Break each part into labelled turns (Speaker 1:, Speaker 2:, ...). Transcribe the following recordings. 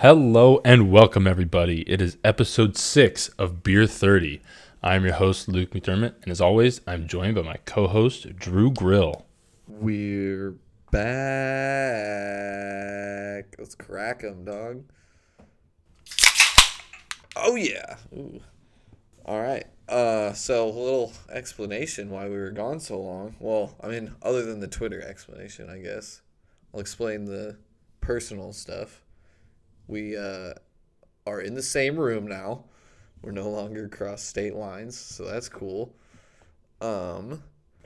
Speaker 1: Hello and welcome, everybody. It is episode six of Beer 30. I'm your host, Luke McDermott, and as always, I'm joined by my co host, Drew Grill.
Speaker 2: We're back. Let's crack 'em, dog. Oh yeah. Ooh. All right. Uh, so a little explanation why we were gone so long. Well, I mean, other than the Twitter explanation, I guess. I'll explain the personal stuff. We uh, are in the same room now. We're no longer across state lines, so that's cool. Um,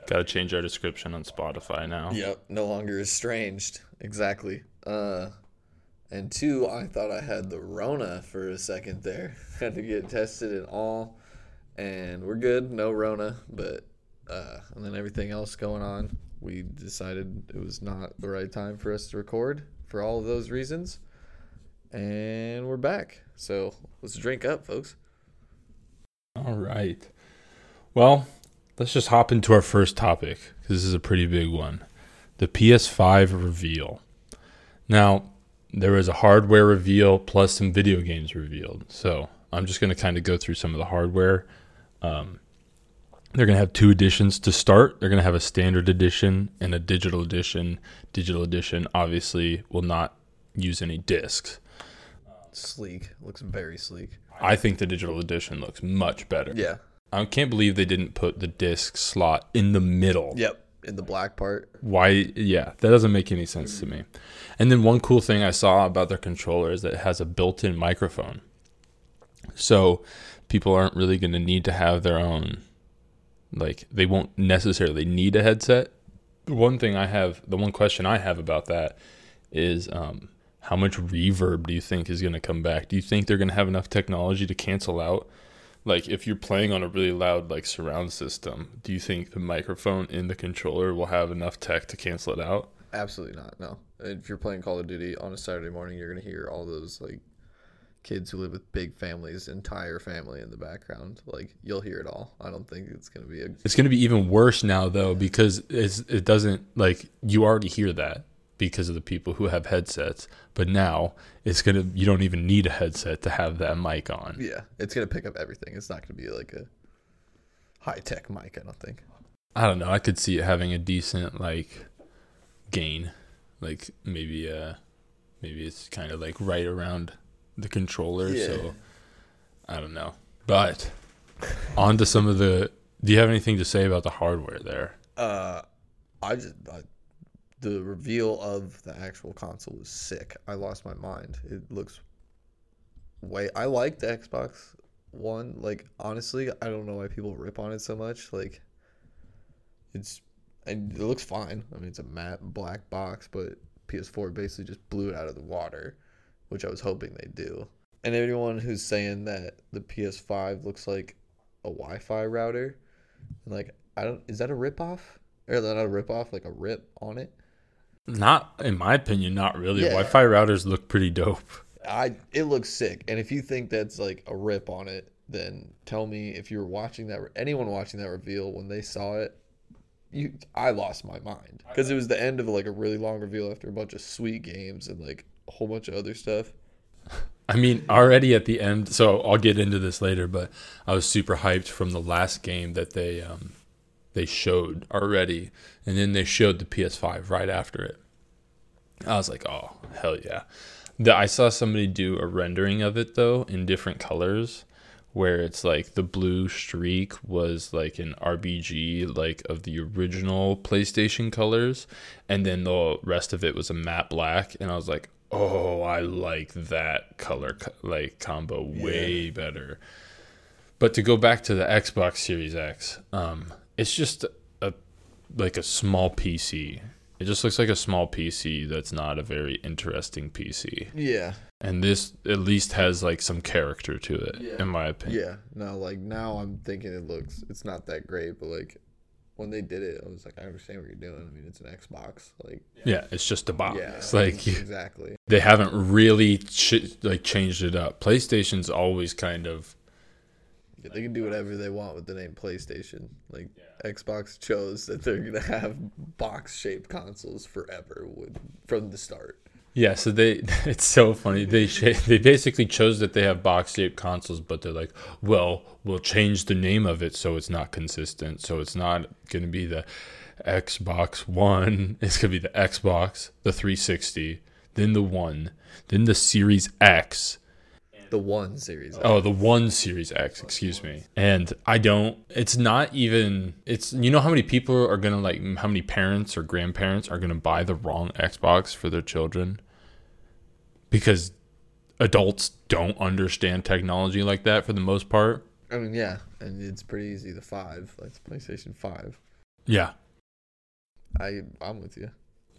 Speaker 1: Got to change our description on Spotify now.
Speaker 2: Yep, no longer estranged. Exactly. Uh, and two, I thought I had the Rona for a second there. had to get tested and all, and we're good. No Rona, but uh, and then everything else going on, we decided it was not the right time for us to record for all of those reasons, and we're back. So let's drink up, folks.
Speaker 1: All right. Well, let's just hop into our first topic because this is a pretty big one the PS5 reveal. Now, there was a hardware reveal plus some video games revealed. So I'm just going to kind of go through some of the hardware. Um, they're going to have two editions to start. They're going to have a standard edition and a digital edition. Digital edition obviously will not use any discs.
Speaker 2: Sleek looks very sleek.
Speaker 1: I think the digital edition looks much better.
Speaker 2: Yeah.
Speaker 1: I can't believe they didn't put the disc slot in the middle.
Speaker 2: Yep. In the black part.
Speaker 1: Why? Yeah, that doesn't make any sense to me. And then one cool thing I saw about their controller is that it has a built-in microphone. So people aren't really going to need to have their own like they won't necessarily need a headset. The one thing I have, the one question I have about that is um, how much reverb do you think is going to come back? Do you think they're going to have enough technology to cancel out like if you're playing on a really loud like surround system, do you think the microphone in the controller will have enough tech to cancel it out?
Speaker 2: Absolutely not. No. If you're playing Call of Duty on a Saturday morning, you're gonna hear all those like kids who live with big families, entire family in the background. Like you'll hear it all. I don't think it's gonna be a.
Speaker 1: It's going to be even worse now though because it's, it doesn't like you already hear that because of the people who have headsets, but now it's to you don't even need a headset to have that mic on.
Speaker 2: Yeah, it's gonna pick up everything. It's not gonna be like a high tech mic. I don't think.
Speaker 1: I don't know. I could see it having a decent like gain, like maybe uh maybe it's kind of like right around the controller.
Speaker 2: Yeah.
Speaker 1: So I don't know. But on to some of the. Do you have anything to say about the hardware there?
Speaker 2: Uh, I just I, the reveal of the actual console was sick. I lost my mind. It looks way. I like the Xbox One. Like honestly, I don't know why people rip on it so much. Like it's and it looks fine. I mean, it's a matte black box, but PS4 basically just blew it out of the water, which I was hoping they'd do. And anyone who's saying that the PS5 looks like a Wi-Fi router, like I don't, is that a rip off? Or not a rip off, like a rip on it?
Speaker 1: Not, in my opinion, not really.
Speaker 2: Yeah.
Speaker 1: Wi-Fi routers look pretty dope.
Speaker 2: I it looks sick. And if you think that's like a rip on it, then tell me if you were watching that anyone watching that reveal when they saw it, you I lost my mind because it was the end of like a really long reveal after a bunch of sweet games and like a whole bunch of other stuff.
Speaker 1: I mean, already at the end. So I'll get into this later, but I was super hyped from the last game that they um, they showed already, and then they showed the PS5 right after it. I was like, oh hell yeah! The, I saw somebody do a rendering of it though in different colors, where it's like the blue streak was like an RBG like of the original PlayStation colors, and then the rest of it was a matte black, and I was like, oh, I like that color co- like combo way better. But to go back to the Xbox Series X, um, it's just a like a small PC. It just looks like a small PC that's not a very interesting PC.
Speaker 2: Yeah.
Speaker 1: And this at least has like some character to it,
Speaker 2: Yeah.
Speaker 1: in my opinion.
Speaker 2: Yeah. No, like now I'm thinking it looks it's not that great, but like when they did it, I was like, I understand what you're doing. I mean, it's an Xbox. Like,
Speaker 1: Yeah, it's just a box.
Speaker 2: yeah,
Speaker 1: like
Speaker 2: exactly.
Speaker 1: they haven't really ch- like changed it up. PlayStation's always kind of
Speaker 2: Yeah, they can do whatever they want with the name PlayStation. Like Xbox chose that they're gonna have box-shaped consoles forever from the start.
Speaker 1: Yeah, so they it's so funny. They they basically chose that they have box shaped consoles, but they're like, well, we'll change the name of it so it's not consistent. So it's not going to be the Xbox One. It's going to be the Xbox, the 360, then the One, then the Series X.
Speaker 2: The one series. X.
Speaker 1: Oh, the One Series X, excuse me. And I don't. It's not even. It's you know how many people are gonna like how many parents or grandparents are gonna buy the wrong Xbox for their children because adults don't understand technology like that for the most part.
Speaker 2: I mean, yeah, and it's pretty easy. The five, like the PlayStation Five.
Speaker 1: Yeah,
Speaker 2: I I'm with you.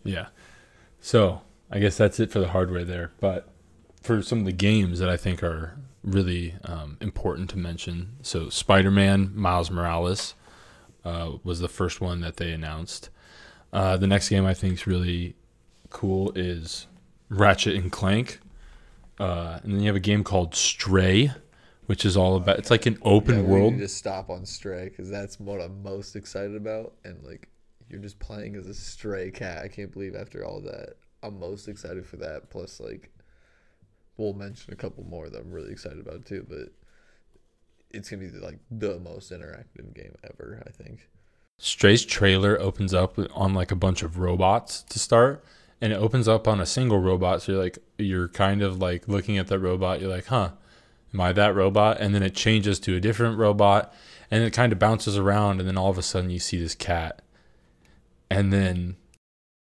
Speaker 1: yeah. So I guess that's it for the hardware there. But for some of the games that I think are really um, important to mention, so Spider-Man Miles Morales uh, was the first one that they announced. Uh, the next game I think is really cool is Ratchet and Clank, uh, and then you have a game called Stray, which is all about. It's like an open
Speaker 2: Yeah, we
Speaker 1: world.
Speaker 2: need to stop on Stray because that's what I'm most excited about. And like, you're just playing as a stray cat. I can't believe after all that, I'm most excited for that. Plus, like, we'll mention a couple more that I'm really excited about too. But it's gonna be like the most interactive game ever. I think.
Speaker 1: Stray's trailer opens up on like a bunch of robots to start, and it opens up on a single robot. So you're like, you're kind of like looking at that robot. You're like, huh, am I that robot? And then it changes to a different robot, and it kind of bounces around, and then all of a sudden you see this cat, and then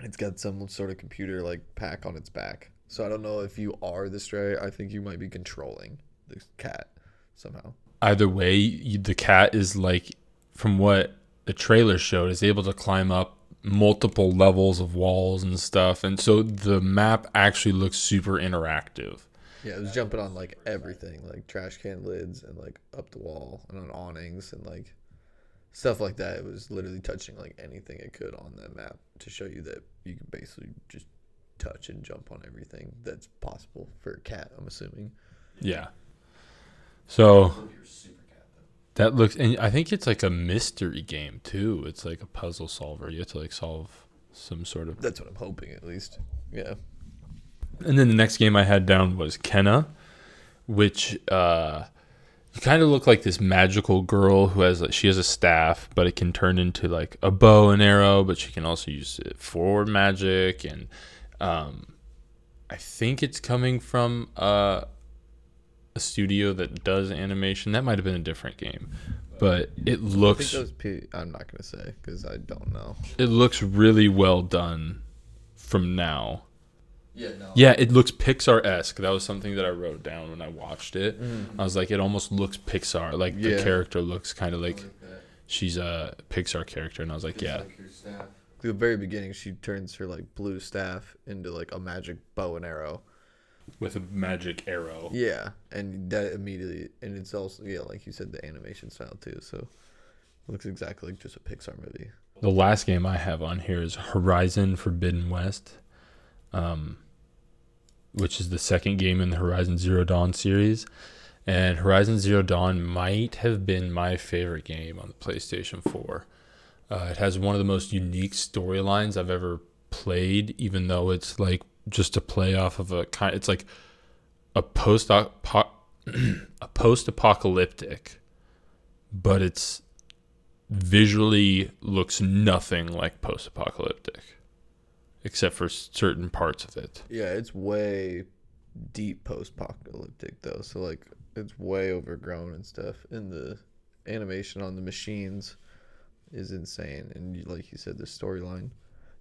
Speaker 2: It's got some sort of computer like pack on its back. So I don't know if you are the stray. I think you might be controlling the cat somehow.
Speaker 1: either way, the cat is like, from what the trailer showed, is able to climb up multiple levels of walls and stuff, and so the map actually looks super interactive.
Speaker 2: Yeah, it was jumping on like everything, like trash can lids and like up the wall and on awnings and like stuff like that. It was literally touching like anything it could on that map to show you that you can basically just touch and jump on everything that's possible for a cat. I'm assuming.
Speaker 1: Yeah. So that looks, and I think it's like a mystery game too. It's like a puzzle solver. You have to like solve some sort of.
Speaker 2: That's what I'm hoping, at least. Yeah.
Speaker 1: And then the next game I had down was Kena, which uh, you kind of look like this magical girl who has like she has a staff, but it can turn into like a bow and arrow, but she can also use it for magic and um, I think it's coming from uh, a studio that does animation. That might have been a different game, but it
Speaker 2: I think
Speaker 1: looks
Speaker 2: those. P- I'm not gonna say because I don't know.
Speaker 1: it looks really well done from now.
Speaker 2: Yeah. No.
Speaker 1: Yeah, it looks Pixar esque. That was something that I wrote down when I watched it.
Speaker 2: Mm.
Speaker 1: I was like, it almost looks Pixar. Like the character looks kind of like she's a Pixar character, and I was like, yeah,
Speaker 2: The very beginning, she turns her like blue staff into like a magic bow and arrow.
Speaker 1: with a magic arrow.
Speaker 2: Yeah, and that immediately, and it's also yeah, like you said, the animation style too. So it looks exactly like just a Pixar movie.
Speaker 1: The last game I have on here is Horizon Forbidden West, um, which is the second game in the Horizon Zero Dawn series. And Horizon Zero Dawn might have been my favorite game on the PlayStation 4. Uh, it has one of the most unique storylines I've ever played, even though it's like just a play off of a kind. It's like a post a post apocalyptic, but it's visually looks nothing like post apocalyptic, except for certain parts of it.
Speaker 2: Yeah, it's way deep post-apocalyptic though. So like it's way overgrown and stuff. And the animation on the machines is insane. And like you said, the storyline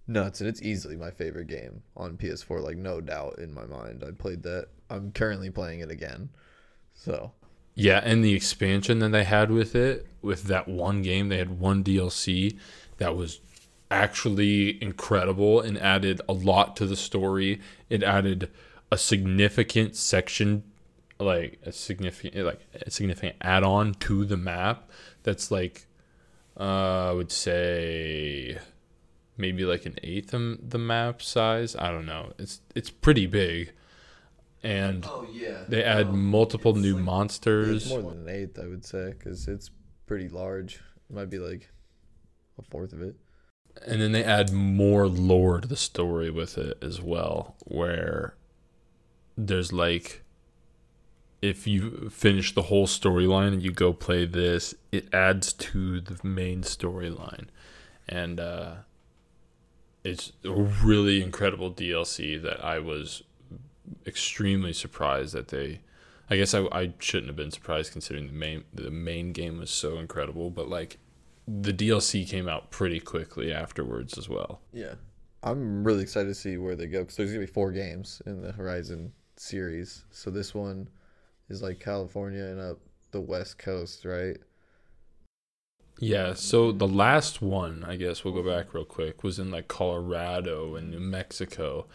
Speaker 2: nuts. And it's easily my favorite game on PS4. Like no doubt in my mind. I played that. I'm currently playing it again. So
Speaker 1: Yeah, and the expansion that they had with it, with that one game, they had one DLC that was actually incredible and added a lot to the story. It added a significant section like a significant like a significant add-on to the map that's like uh, I would say maybe like an eighth of the map size. I don't know. It's it's pretty big. And
Speaker 2: Oh yeah.
Speaker 1: they add multiple new
Speaker 2: It's
Speaker 1: monsters.
Speaker 2: more than an eighth, I would say, because it's pretty large. It might be like a fourth of it.
Speaker 1: and then they add more lore to the story with it as well, where there's like if you finish the whole storyline and you go play this, it adds to the main storyline. And uh, it's a really incredible DLC that I was extremely surprised that they. I guess I, I shouldn't have been surprised considering the main the main game was so incredible, but like the DLC came out pretty quickly afterwards as well.
Speaker 2: Yeah, I'm really excited to see where they go because there's gonna be four games in the Horizon series. So this one is like California and up the West Coast, right?
Speaker 1: Yeah, so the last one, I guess we'll go back real quick, was in like Colorado and New Mexico.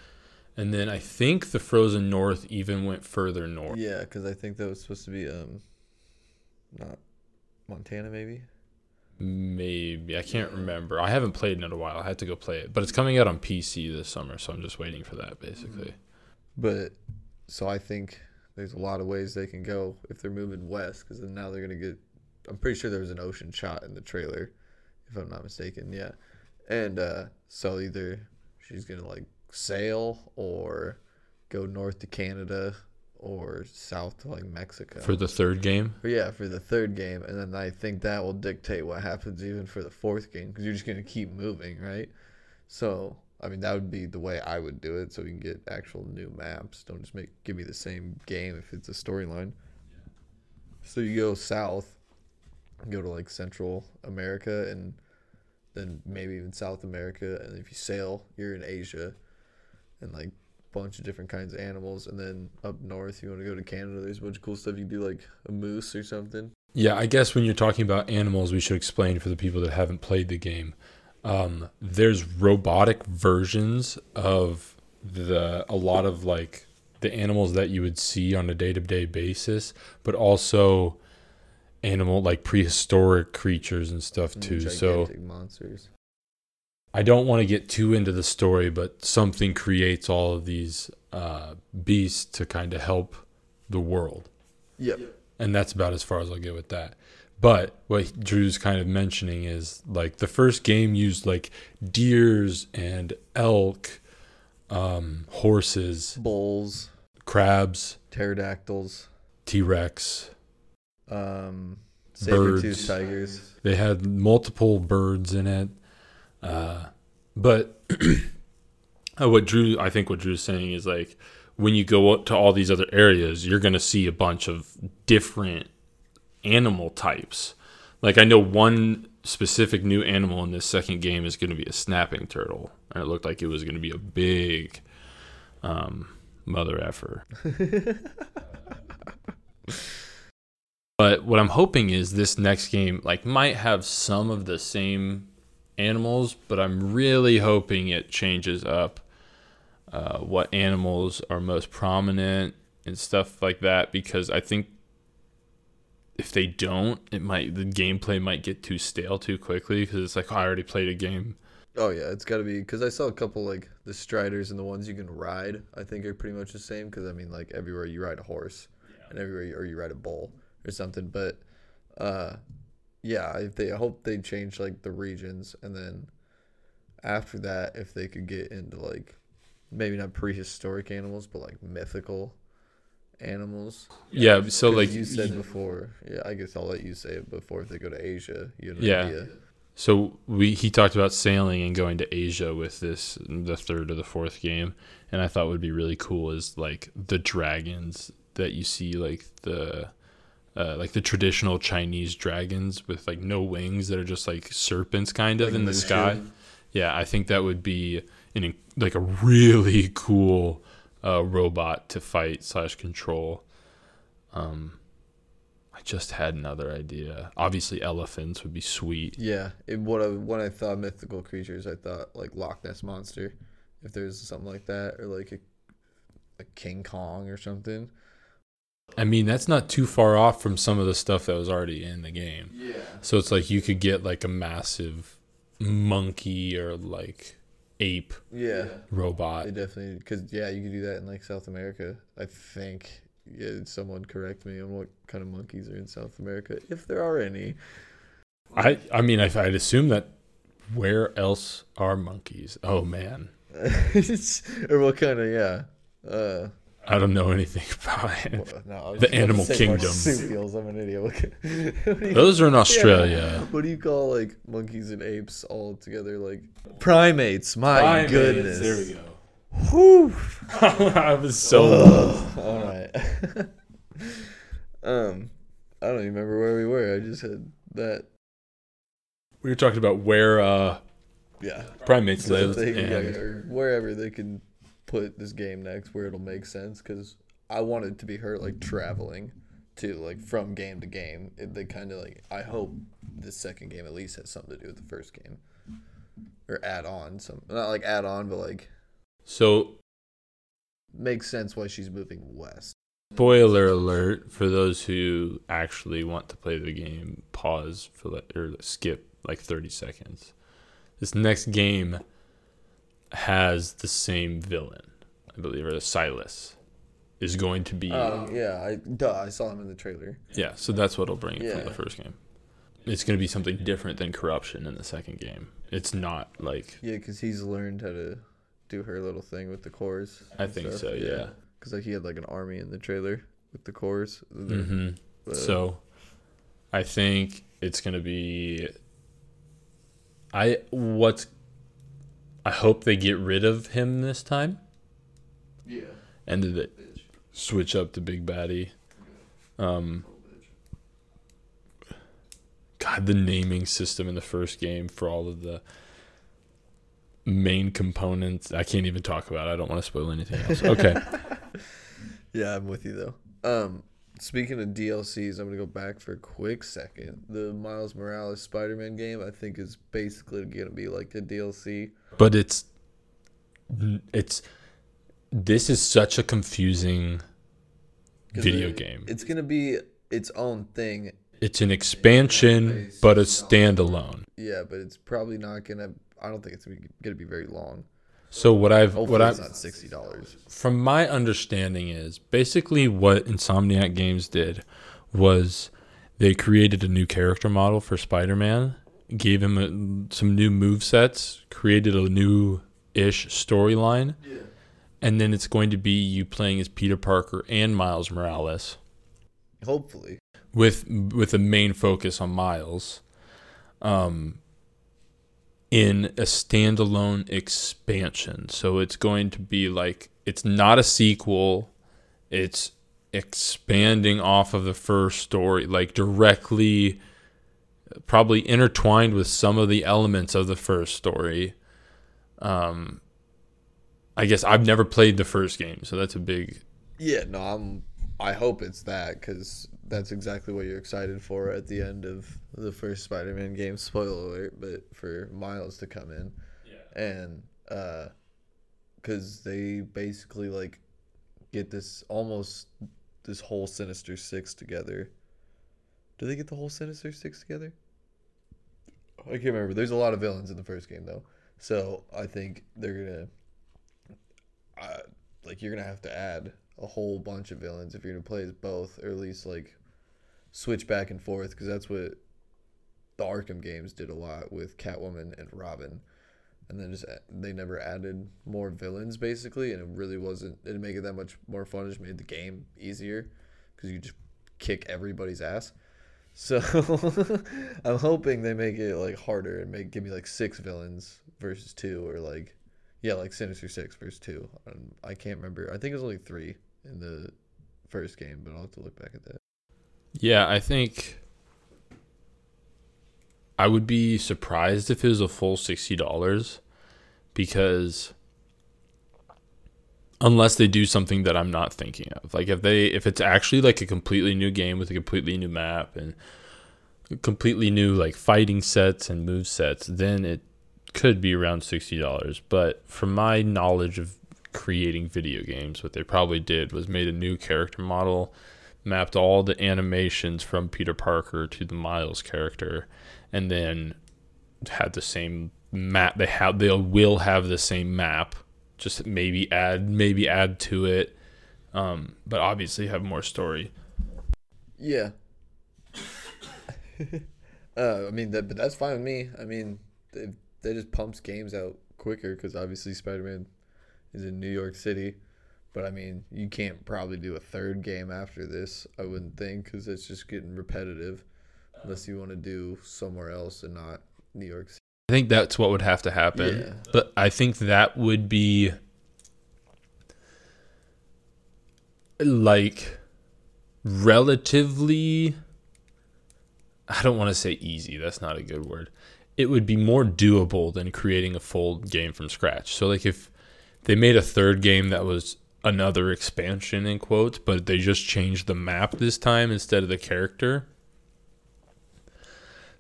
Speaker 1: And then I think the Frozen North even went further north.
Speaker 2: Yeah, because I think that was supposed to be um, not Montana, maybe.
Speaker 1: Maybe I can't remember. I haven't played in it a while. I had to go play it, but it's coming out on PC this summer, so I'm just waiting for that basically.
Speaker 2: But so I think there's a lot of ways they can go if they're moving west, because now they're gonna get. I'm pretty sure there was an ocean shot in the trailer, if I'm not mistaken. Yeah, and uh, so either she's gonna like sail or go north to Canada or south to like Mexico.
Speaker 1: For the third game,
Speaker 2: yeah, for the third game, and then I think that will dictate what happens even for the fourth game because you're just gonna keep moving, right? So I mean, that would be the way I would do it, so we can get actual new maps. Don't just make give me the same game if it's a storyline. So you go south, go to like Central America, and then maybe even South America, and if you sail, you're in Asia, and like a bunch of different kinds of animals, and then up north, you want to go to Canada. There's a bunch of cool stuff you can do, like a moose or something.
Speaker 1: Yeah, I guess when you're talking about animals, we should explain for the people that haven't played the game. Um, there's robotic versions of the a lot of like the animals that you would see on a day-to-day basis, but also animal like prehistoric creatures and stuff
Speaker 2: and
Speaker 1: too. So
Speaker 2: monsters.
Speaker 1: I don't want to get too into the story, but something creates all of these uh, beasts to kind of help the world
Speaker 2: Yep.
Speaker 1: and that's about as far as I'll get with that. But what Drew's kind of mentioning is like the first game used like deers and elk, um, horses,
Speaker 2: Bulls,
Speaker 1: crabs,
Speaker 2: pterodactyls,
Speaker 1: T Rex.
Speaker 2: um, saber-toothed
Speaker 1: Birds.
Speaker 2: tigers.
Speaker 1: They had multiple birds in it. Uh, but uh, what Drew, I think what Drew's saying is like when you go to all these other areas, you're going to see a bunch of different animal types. Like I know one specific new animal in this second game is going to be a snapping turtle, and it looked like it was going to be a big um, mother effer. but what I'm hoping is this next game like might have some of the same animals, but I'm really hoping it changes up uh, what animals are most prominent and stuff like that because I think if they don't, it might the gameplay might get too stale too quickly because it's like oh, I already played a game.
Speaker 2: Oh yeah, it's got to be because I saw a couple like the striders and the ones you can ride. I think are pretty much the same because I mean like everywhere you ride a horse, and everywhere you, or you ride a bull or something. But uh, yeah, if they I hope they change like the regions, and then after that, if they could get into like maybe not prehistoric animals, but like mythical animals.
Speaker 1: Yeah, So, like
Speaker 2: you said before, yeah, I guess I'll let you say it before if they go to Asia. You have
Speaker 1: Yeah.
Speaker 2: idea.
Speaker 1: So we he talked about sailing and going to Asia with this the third or the fourth game, and I thought would be really cool is like the dragons that you see like the uh, like the traditional Chinese dragons with like no wings that are just like serpents kind of
Speaker 2: Like
Speaker 1: in the
Speaker 2: Mushu.
Speaker 1: sky. Yeah, I think that would be an in- like a really cool uh, robot to fight slash control. Um, I just had another idea. Obviously, elephants would be sweet.
Speaker 2: Yeah, it, what I when I thought mythical creatures, I thought like Loch Ness monster, if there's something like that, or like a, a King Kong or something.
Speaker 1: I mean, that's not too far off from some of the stuff that was already in the game.
Speaker 2: Yeah.
Speaker 1: So it's like you could get like a massive monkey or like ape
Speaker 2: Yeah,
Speaker 1: robot.
Speaker 2: they definitely because yeah, you could do that in like South America. I think. Yeah, someone correct me on what kind of monkeys are in South America, if there are any.
Speaker 1: I I mean, I, I'd assume that Where else are monkeys? Oh man,
Speaker 2: or what kind of yeah? Uh,
Speaker 1: I don't know anything about it.
Speaker 2: well, no,
Speaker 1: The animal
Speaker 2: say
Speaker 1: kingdom.
Speaker 2: Marsupials. I'm an idiot. What, can- what do you-
Speaker 1: Those are in Australia.
Speaker 2: What do you call like monkeys and apes all together? Like primates. My goodness.
Speaker 1: There we go.
Speaker 2: Whew.
Speaker 1: I was so
Speaker 2: Ugh. all right. um, I don't even remember where we were. I just had that.
Speaker 1: we were talking about where uh,
Speaker 2: Yeah.
Speaker 1: primates live.
Speaker 2: They- yeah,
Speaker 1: and-
Speaker 2: or wherever they can put this game next, where it'll make sense. Because I wanted to be her like traveling to like from game to game. It, they kind of like. I hope the second game at least has something to do with the first game, or add on some. Not like add on, but like
Speaker 1: So
Speaker 2: makes sense why she's moving west.
Speaker 1: Spoiler alert for those who actually want to play the game. Pause for like, or skip like 30 seconds. This next game has the same villain, I believe, or Sylens is going to be.
Speaker 2: Um, yeah, I duh, I saw him in the trailer.
Speaker 1: yeah, so that's what'll bring it
Speaker 2: Yeah.
Speaker 1: from the first game. It's going to be something different than corruption in the second game. It's not like
Speaker 2: Yeah, because he's learned how to do her little thing with the cores.
Speaker 1: I think
Speaker 2: stuff.
Speaker 1: so. Yeah.
Speaker 2: Because like he had like an army in the trailer with the cores. The-
Speaker 1: hmm
Speaker 2: uh,
Speaker 1: So, I think it's gonna be. I what's. I hope they get rid of him this time,
Speaker 2: yeah.
Speaker 1: and that they switch up to Big Baddie. Um. God, the naming system in the first game for all of the main components. I can't even talk about. It. I don't want to spoil anything else. Okay.
Speaker 2: Yeah, I'm with you though. Um, speaking of DLCs, I'm gonna go back for a quick second. The Miles Morales Spider-Man game, I think, is basically gonna be like a DLC.
Speaker 1: but it's it's this is such a confusing video
Speaker 2: it-
Speaker 1: game.
Speaker 2: It's gonna be its own thing.
Speaker 1: It's an expansion, but a standalone.
Speaker 2: Yeah, but it's probably not gonna. I don't think it's gonna be very long.
Speaker 1: So what I've
Speaker 2: Hopefully,
Speaker 1: what I
Speaker 2: not sixty dollars.
Speaker 1: from my understanding is basically what Insomniac Games did was they created a new character model for Spider-Man, gave him a, some new move sets, created a new ish storyline, and then it's going to be you playing as Peter Parker and Miles Morales.
Speaker 2: Hopefully,
Speaker 1: with with a main focus on Miles, um, in a standalone expansion. So it's going to be like it's not a sequel. It's expanding off of the first story, like directly, probably intertwined with some of the elements of the first story. Um, I guess I've never played the first game, so that's a big
Speaker 2: yeah. No, I'm. I hope it's that because that's exactly what you're excited for at the end of the first Spider-Man game. Spoiler alert! But for Miles to come in, and uh, because they basically like get this almost this whole Sinister Six together. Do they get the whole Sinister Six together? I can't remember. There's a lot of villains in the first game though, so I think they're gonna, uh, like you're gonna have to add a whole bunch of villains if you're gonna play as both, or at least like switch back and forth because that's what the Arkham games did a lot with Catwoman and Robin. And then just they never added more villains basically and it really wasn't it didn't make it that much more fun it just made the game easier because you just kick everybody's ass. So i'm hoping they make it like harder and make give me like six villains versus two or like yeah like sinister six versus two. Um, i can't remember. I think it was only three in the first game but i'll have to look back at that
Speaker 1: Yeah, I think I would be surprised if it was a full sixty dollars because unless they do something that I'm not thinking of. Like if they if it's actually like a completely new game with a completely new map and completely new like fighting sets and move sets, then it could be around sixty dollars. But from my knowledge of creating video games, what they probably did was made a new character model mapped all the animations from Peter Parker to the Miles character, and then had the same map. They have they will have the same map, just maybe add maybe add to it, um, but obviously have more story.
Speaker 2: Yeah. uh, I mean, that, but that's fine with me. I mean, if that just pumps games out quicker because obviously Spider-Man is in New York City. But I mean, you can't probably do a third game after this. I wouldn't think because it's just getting repetitive, unless you want to do somewhere else and not New York City.
Speaker 1: I think that's what would have to happen.
Speaker 2: Yeah.
Speaker 1: But I think that would be like relatively I don't want to say easy, that's not a good word. It would be more doable than creating a full game from scratch. So like if they made a third game that was another expansion in quotes, but they just changed the map this time instead of the character.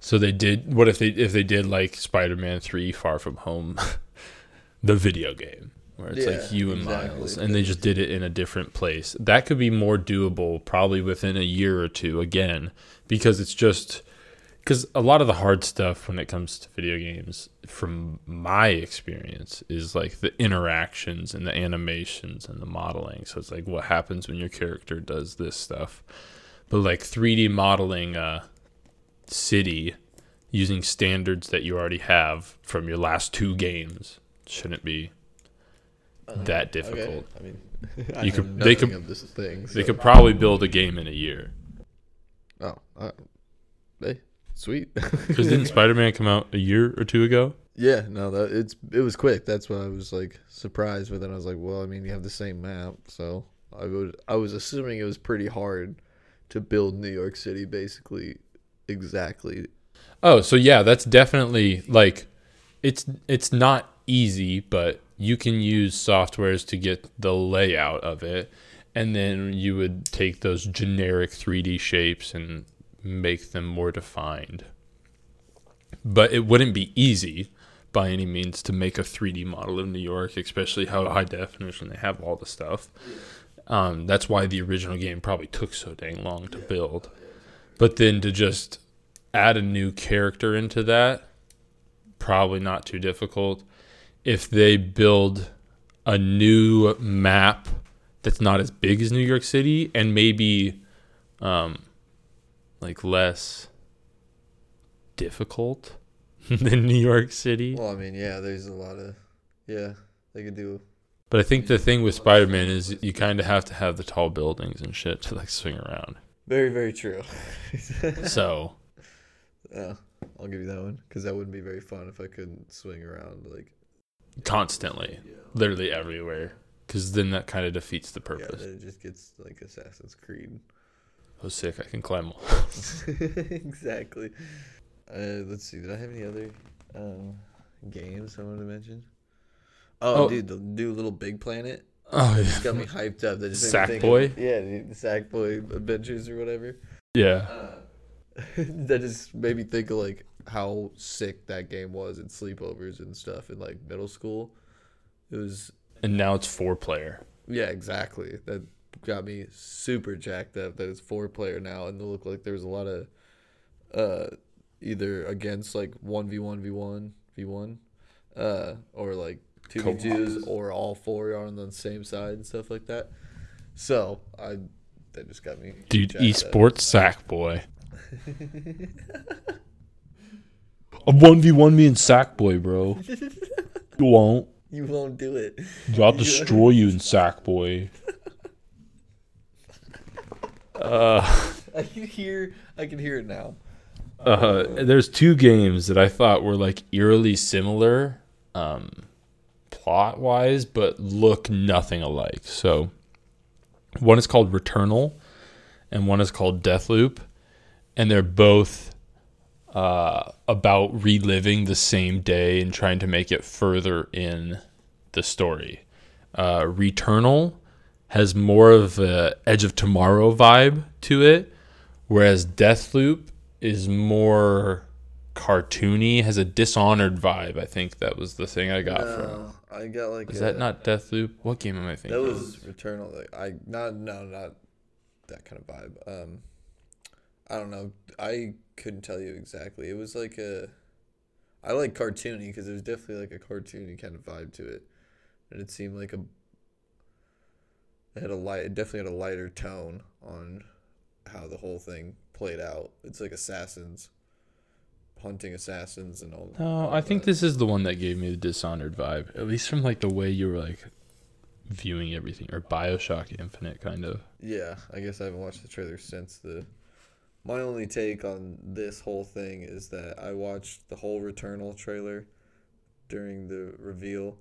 Speaker 1: So they did what if they if they did like Spider-Man 3 Far From Home the video game where it's
Speaker 2: Yeah,
Speaker 1: like you and
Speaker 2: exactly.
Speaker 1: Miles and they just did it in a different place. That could be more doable probably within a year or two again because it's just because a lot of the hard stuff when it comes to video games from my experience is like the interactions and the animations and the modeling. So it's like what happens when your character does this stuff. But like 3d modeling a city using standards that you already have from your last two games shouldn't be that difficult.
Speaker 2: I mean,
Speaker 1: You
Speaker 2: you
Speaker 1: could- they could-
Speaker 2: thing.
Speaker 1: they could probably build a game in a year.
Speaker 2: Oh, uh, hey, sweet.
Speaker 1: because didn't spider-man come out a year or two ago
Speaker 2: yeah, no, that it's it was quick. That's why I was like surprised. But then I was like, well, I mean, you have the same map, so I would. I was assuming it was pretty hard to build New York City, basically, exactly.
Speaker 1: Oh, so yeah, that's definitely like it's it's not easy, but you can use softwares to get the layout of it and then you would take those generic 3D shapes and make them more defined. But it wouldn't be easy by any means to make a 3D model of New York, especially how high definition they have all the stuff. Um, that's why the original game probably took so dang long to build. But then to just add a new character into that, probably not too difficult. If they build a new map that's not as big as New York City and maybe um, like less difficult than New York City.
Speaker 2: Well, I mean, yeah, there's a lot of, yeah, they could do.
Speaker 1: But I think the thing with Spider Man is you kind of have to have the tall buildings and shit to like swing around.
Speaker 2: Very, very true.
Speaker 1: So
Speaker 2: yeah, I'll give you that one because that wouldn't be very fun if I couldn't swing around like.
Speaker 1: constantly, literally everywhere, because then that kind of defeats the
Speaker 2: Yeah,
Speaker 1: purpose.
Speaker 2: then it just gets like Assassin's Creed.
Speaker 1: Oh, sick! I can climb.
Speaker 2: Exactly. Uh, let's see. Did I have any other um, games I wanted to mention? Oh,
Speaker 1: Oh.
Speaker 2: dude, the new Little Big Planet
Speaker 1: Oh
Speaker 2: just
Speaker 1: yeah,
Speaker 2: got me hyped up. That just made me think
Speaker 1: Sackboy?
Speaker 2: of- yeah, dude, the Sackboy Adventures or whatever.
Speaker 1: yeah.
Speaker 2: that just made me think of like how sick that game was in sleepovers and stuff in like middle school. It was
Speaker 1: And now it's four player.
Speaker 2: yeah, exactly. That got me super jacked up. That it's four player now, and it looked like there was a lot of uh either against like one v one v one v one, uh, or like two v twos, or all four are on the same side and stuff like that. So I that just got me
Speaker 1: Dude,
Speaker 2: esports up.
Speaker 1: esports Sackboy. A one v one me and Sackboy, bro. You won't.
Speaker 2: You won't do it.
Speaker 1: I'll destroy you in Sackboy. Uh,
Speaker 2: I can hear. I can hear it now.
Speaker 1: uh, there's two games that I thought were like eerily similar, um, plot wise, but look nothing alike. So, one is called Returnal, and one is called Deathloop, and they're both uh, about reliving the same day and trying to make it further in the story. Uh, Returnal has more of a Edge of Tomorrow vibe to it, whereas Deathloop is more cartoony, has a Dishonored vibe. I think that was the thing I got from.
Speaker 2: No, I got like.
Speaker 1: Is that not Deathloop? What game am I thinking?
Speaker 2: That
Speaker 1: of?
Speaker 2: was Returnal. Like I not no not that kind of vibe. Um, I don't know. I couldn't tell you exactly. It was like a. I like cartoony because there's definitely like a cartoony kind of vibe to it, and it seemed like a. It had a light. It definitely had a lighter tone on how the whole thing played out. It's like assassins hunting assassins and all.
Speaker 1: No,
Speaker 2: all
Speaker 1: I think
Speaker 2: that.
Speaker 1: this is the one that gave me the Dishonored vibe, at least from like the way you were like viewing everything, or Bioshock Infinite, kind of.
Speaker 2: Yeah, I guess I haven't watched the trailer since the. My only take on this whole thing is that I watched the whole Returnal trailer during the reveal.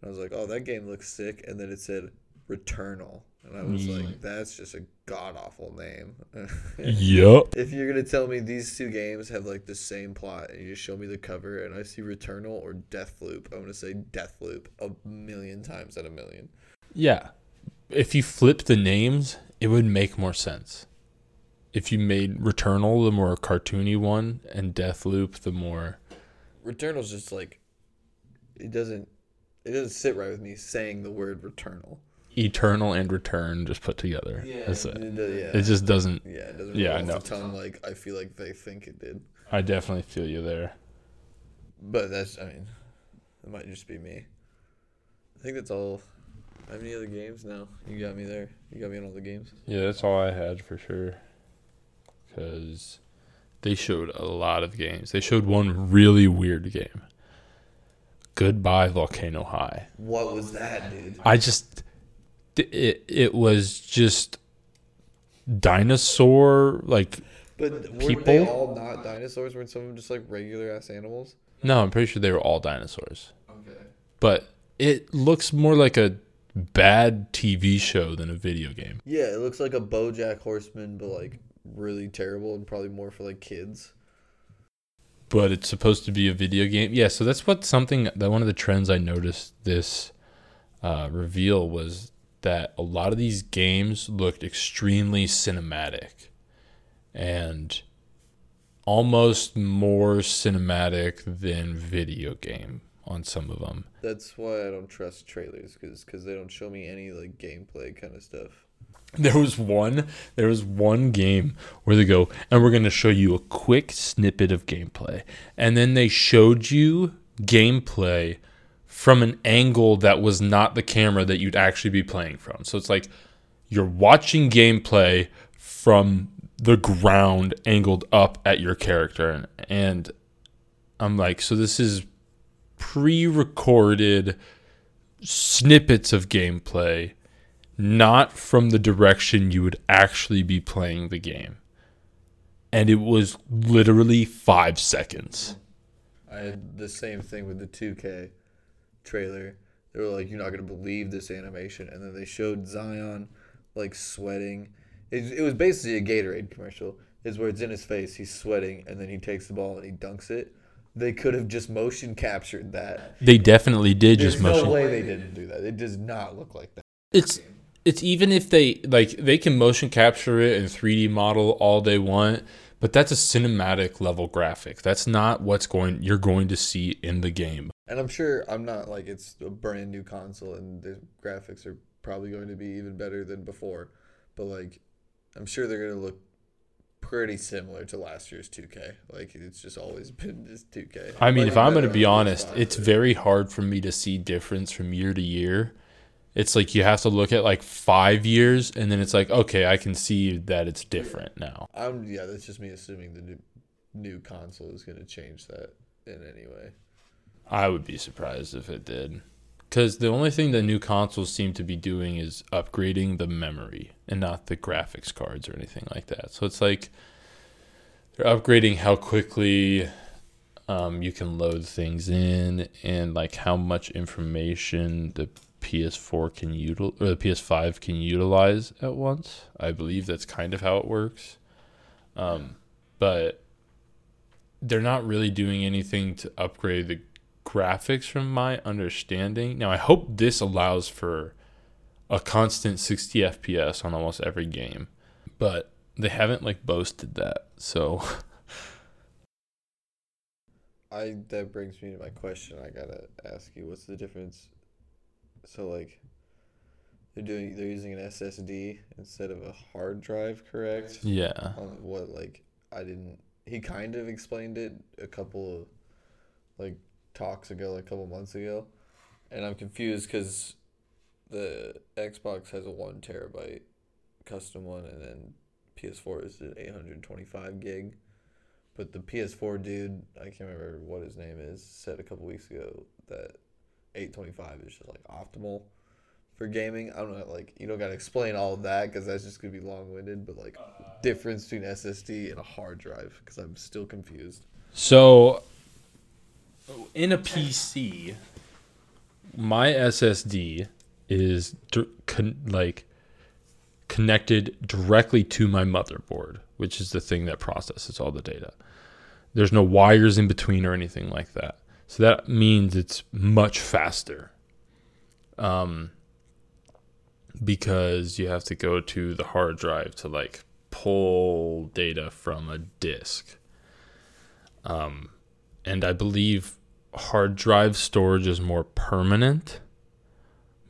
Speaker 2: And I was like, "Oh, that game looks sick," and then it said Returnal, and I was
Speaker 1: Mm.
Speaker 2: like, "That's just a god awful name."
Speaker 1: Yup.
Speaker 2: if you're gonna tell me these two games have like the same plot, and you just show me the cover, and I see Returnal or Deathloop, I'm gonna say Deathloop a million times out of a million.
Speaker 1: Yeah. If you flip the names, it would make more sense. If you made Returnal the more cartoony one and Deathloop the more
Speaker 2: Returnal's just like it doesn't it doesn't sit right with me saying the word Returnal.
Speaker 1: Eternal and return just put together. That's
Speaker 2: it, yeah,
Speaker 1: It just doesn't.
Speaker 2: yeah, it doesn't
Speaker 1: yeah, I know.
Speaker 2: the tongue like I feel like they think it did.
Speaker 1: I definitely feel you there.
Speaker 2: But that's I mean, it might just be me. I think that's all. I have any other games? No, you got me there. You got me on all the games.
Speaker 1: Yeah, that's all I had for sure. Because they showed a lot of games. They showed one really weird game. Goodbye Volcano High.
Speaker 2: What was that, dude?
Speaker 1: I just it it was just dinosaur like
Speaker 2: But weren't
Speaker 1: People?
Speaker 2: they all not dinosaurs? Weren't some of them just like regular ass animals?
Speaker 1: no, I'm pretty sure they were all dinosaurs.
Speaker 2: Okay.
Speaker 1: But it looks more like a bad TV show than a video game.
Speaker 2: Yeah, it looks like a BoJack Horseman, but like really terrible and probably more for like kids.
Speaker 1: but it's supposed to be a video game. Yeah, so that's what something that one of the trends I noticed this uh, reveal was that a lot of these games looked extremely cinematic and almost more cinematic than video game on some of them.
Speaker 2: That's why I don't trust trailers, because they don't show me any like gameplay kind of stuff.
Speaker 1: There was one there was one game where they go and we're going to show you a quick snippet of gameplay and then they showed you gameplay from an angle that was not the camera that you'd actually be playing from. So it's like you're watching gameplay from the ground angled up at your character and, I'm like so this is pre-recorded snippets of gameplay not from the direction you would actually be playing the game. And it was literally five seconds.
Speaker 2: I had the same thing with the 2K trailer. They were like, "You're not gonna believe this animation," and then they showed Zion like sweating. It, it was basically a Gatorade commercial. Is where it's in his face, he's sweating, and then he takes the ball and he dunks it. They could have just motion captured that.
Speaker 1: They definitely did
Speaker 2: There's
Speaker 1: just motion.
Speaker 2: no way they didn't do that. It does not look like that.
Speaker 1: It's it's even if they like they can motion capture it and 3D model all they want, but that's a cinematic level graphic. That's not what's going you're going to see in the game.
Speaker 2: And I'm sure I'm not like it's a brand new console and the graphics are probably going to be even better than before. But like I'm sure they're going to look pretty similar to last year's 2K. Like it's just always been just 2K.
Speaker 1: I mean,
Speaker 2: Might
Speaker 1: if I'm going to be honest, it's very hard for me to see difference from year to year. It's like you have to look at like 5 years and then it's like okay, I can see that it's different now.
Speaker 2: I'm yeah, that's just me assuming the new new console is going to change that in any way.
Speaker 1: I would be surprised if it did. Because the only thing that new consoles seem to be doing is upgrading the memory and not the graphics cards or anything like that. So it's like they're upgrading how quickly um, you can load things in and like how much information the PS4 can util- or the PS5 can utilize at once. I believe that's kind of how it works. Um, but they're not really doing anything to upgrade the graphics from my understanding. Now I hope this allows for a constant 60 FPS on almost every game, but they haven't like boasted that. So
Speaker 2: I that brings me to my question. I got to ask you what's the difference so like they're doing they're using an SSD instead of a hard drive, correct?
Speaker 1: yeah,
Speaker 2: on what like I didn't. He kind of explained it a couple of like talks ago, like a couple months ago, and I'm confused because the Xbox has a one terabyte custom one, and then PS4 is an 825 gig. but the PS4 dude, I can't remember what his name is, said a couple weeks ago that 825 is just like optimal for gaming. I don't know, like you don't gotta explain all of that because that's just gonna be long winded. But like uh. difference between SSD and a hard drive because I'm still confused.
Speaker 1: So, in a PC, my SSD is con- like connected directly to my motherboard, which is the thing that processes all the data. There's no wires in between or anything like that. So that means it's much faster. Um, because you have to go to the hard drive to like pull data from a disk. Um, and I believe hard drive storage is more permanent,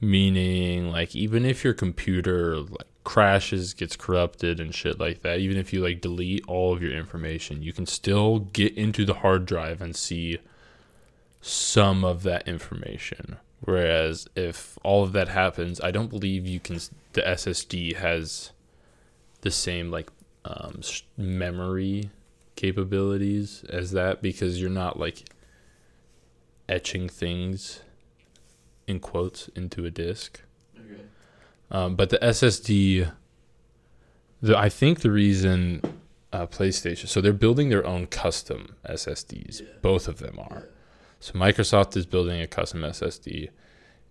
Speaker 1: meaning like even if your computer like crashes, gets corrupted, and shit like that, even if you like delete all of your information, you can still get into the hard drive and see some of that information. Whereas if all of that happens, I don't believe you can. The SSD has the same like um, memory capabilities as that because you're not like etching things in quotes into a disk. Okay. Um, but the SSD, the I think the reason uh, PlayStation, so they're building their own custom SSDs. Yeah. Both of them are. Yeah. So Microsoft is building a custom SSD,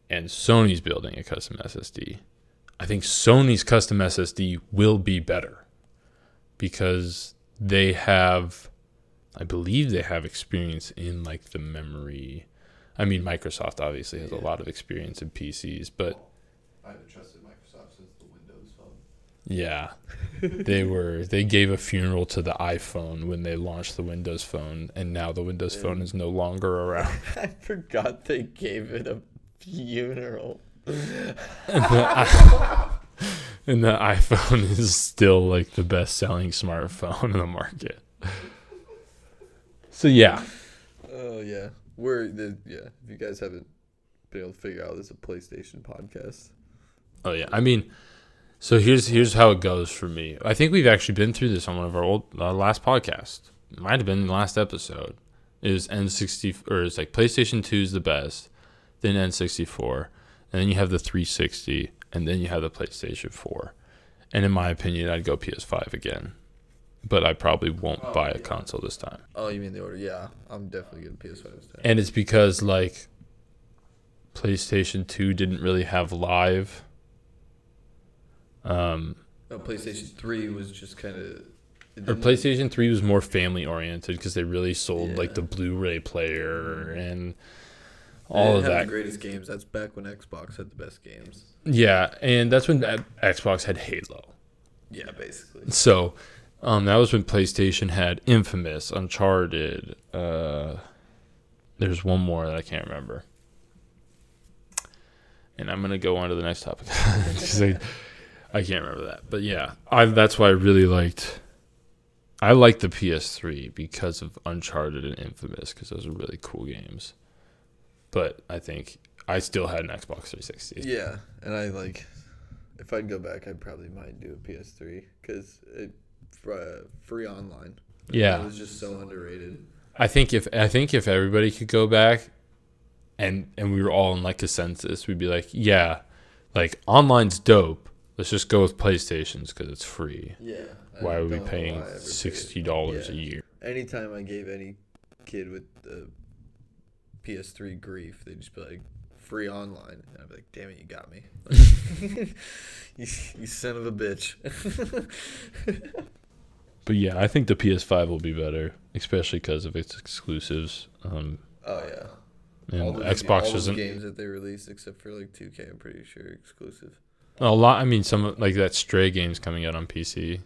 Speaker 1: and Sony's building a custom SSD. I think Sony's custom SSD will be better because they have I believe they have experience in like the memory. I mean, Microsoft obviously has yeah. a lot of experience in PCs, but
Speaker 2: I haven't trusted Microsoft since the Windows Phone.
Speaker 1: Yeah, they were they gave a funeral to the iPhone when they launched the Windows Phone, and now the Windows and Phone is no longer around.
Speaker 2: I forgot they gave it a funeral.
Speaker 1: and the iPhone is still like the best selling smartphone in the market. So yeah.
Speaker 2: Oh yeah, we're the yeah. If you guys haven't been able to figure out, this is a PlayStation podcast.
Speaker 1: Oh yeah, I mean, so here's here's how it goes for me. I think we've actually been through this on one of our old uh, last podcasts. Might have been the last episode. Is N sixty or it's like PlayStation Two is the best, then N sixty four, and then you have the three sixty, and then you have the PlayStation 4. And in my opinion, I'd go PS5 again. But I probably won't oh, buy a yeah. console this time.
Speaker 2: Oh, you mean the order? Yeah, I'm definitely getting PS5 this time.
Speaker 1: And it's because like PlayStation 2 didn't really have live. Um,
Speaker 2: no, PlayStation 3 was just kind of.
Speaker 1: Or PlayStation 3 was more family oriented because they really sold yeah. like the Blu-ray player and all of that.
Speaker 2: The greatest games. That's back when Xbox had the best games.
Speaker 1: Yeah, and that's when Xbox had Halo.
Speaker 2: Yeah, basically.
Speaker 1: So, um, that was when PlayStation had Infamous, Uncharted. Uh, there's one more that I can't remember. And I'm gonna go on to the next topic. I, I can't remember that, but yeah, I that's why I really liked. I liked the PS3 because of Uncharted and Infamous because those are really cool games but I think I still had an Xbox 360.
Speaker 2: Yeah, and I like if I'd go back, I'd probably might do a PS3 because it uh, free online.
Speaker 1: Yeah,
Speaker 2: it was just so underrated.
Speaker 1: I think if I think if everybody could go back, and and we were all in like consensus, we'd be like, yeah, like online's dope. Let's just go with PlayStations because it's free.
Speaker 2: Yeah.
Speaker 1: Why are we paying sixty dollars yeah. a year?
Speaker 2: Anytime I gave any kid with the PS3 grief. They'd just be like, free online. And I'd be like, damn it, you got me. Like, you, you son of a bitch.
Speaker 1: but yeah, I think the PS5 will be better, especially because of its exclusives. Um,
Speaker 2: oh, yeah.
Speaker 1: And all Xbox doesn't.
Speaker 2: games that they released, except for like 2K, I'm pretty sure exclusive.
Speaker 1: A lot. I mean, some like that Stray game's coming out on PC.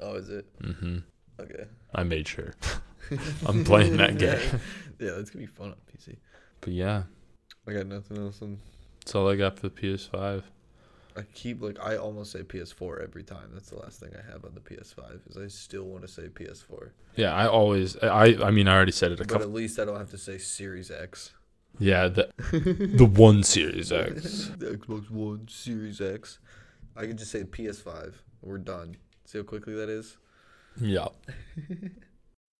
Speaker 2: Oh, is it?
Speaker 1: Mm-hmm.
Speaker 2: Okay.
Speaker 1: I made sure. I'm playing that game.
Speaker 2: yeah, that's gonna be fun on PC.
Speaker 1: But yeah,
Speaker 2: I got nothing else. On...
Speaker 1: That's all I got for the PS5.
Speaker 2: I keep like I almost say PS4 every time. That's the last thing I have on the PS5 is I still want to say PS4.
Speaker 1: Yeah, I always I I mean I already said it a
Speaker 2: but
Speaker 1: couple.
Speaker 2: But at least I don't have to say Series X.
Speaker 1: Yeah, the the one Series X.
Speaker 2: the Xbox One Series X. I can just say PS5. We're done. See how quickly that is.
Speaker 1: Yeah.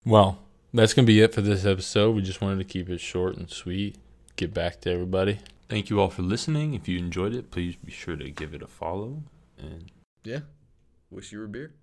Speaker 1: Well, that's going to be it for this episode. We just wanted to keep it short and sweet. Get back to everybody. Thank you all for listening. If you enjoyed it, please be sure to give it a follow. And
Speaker 2: Yeah. Wish you were beer.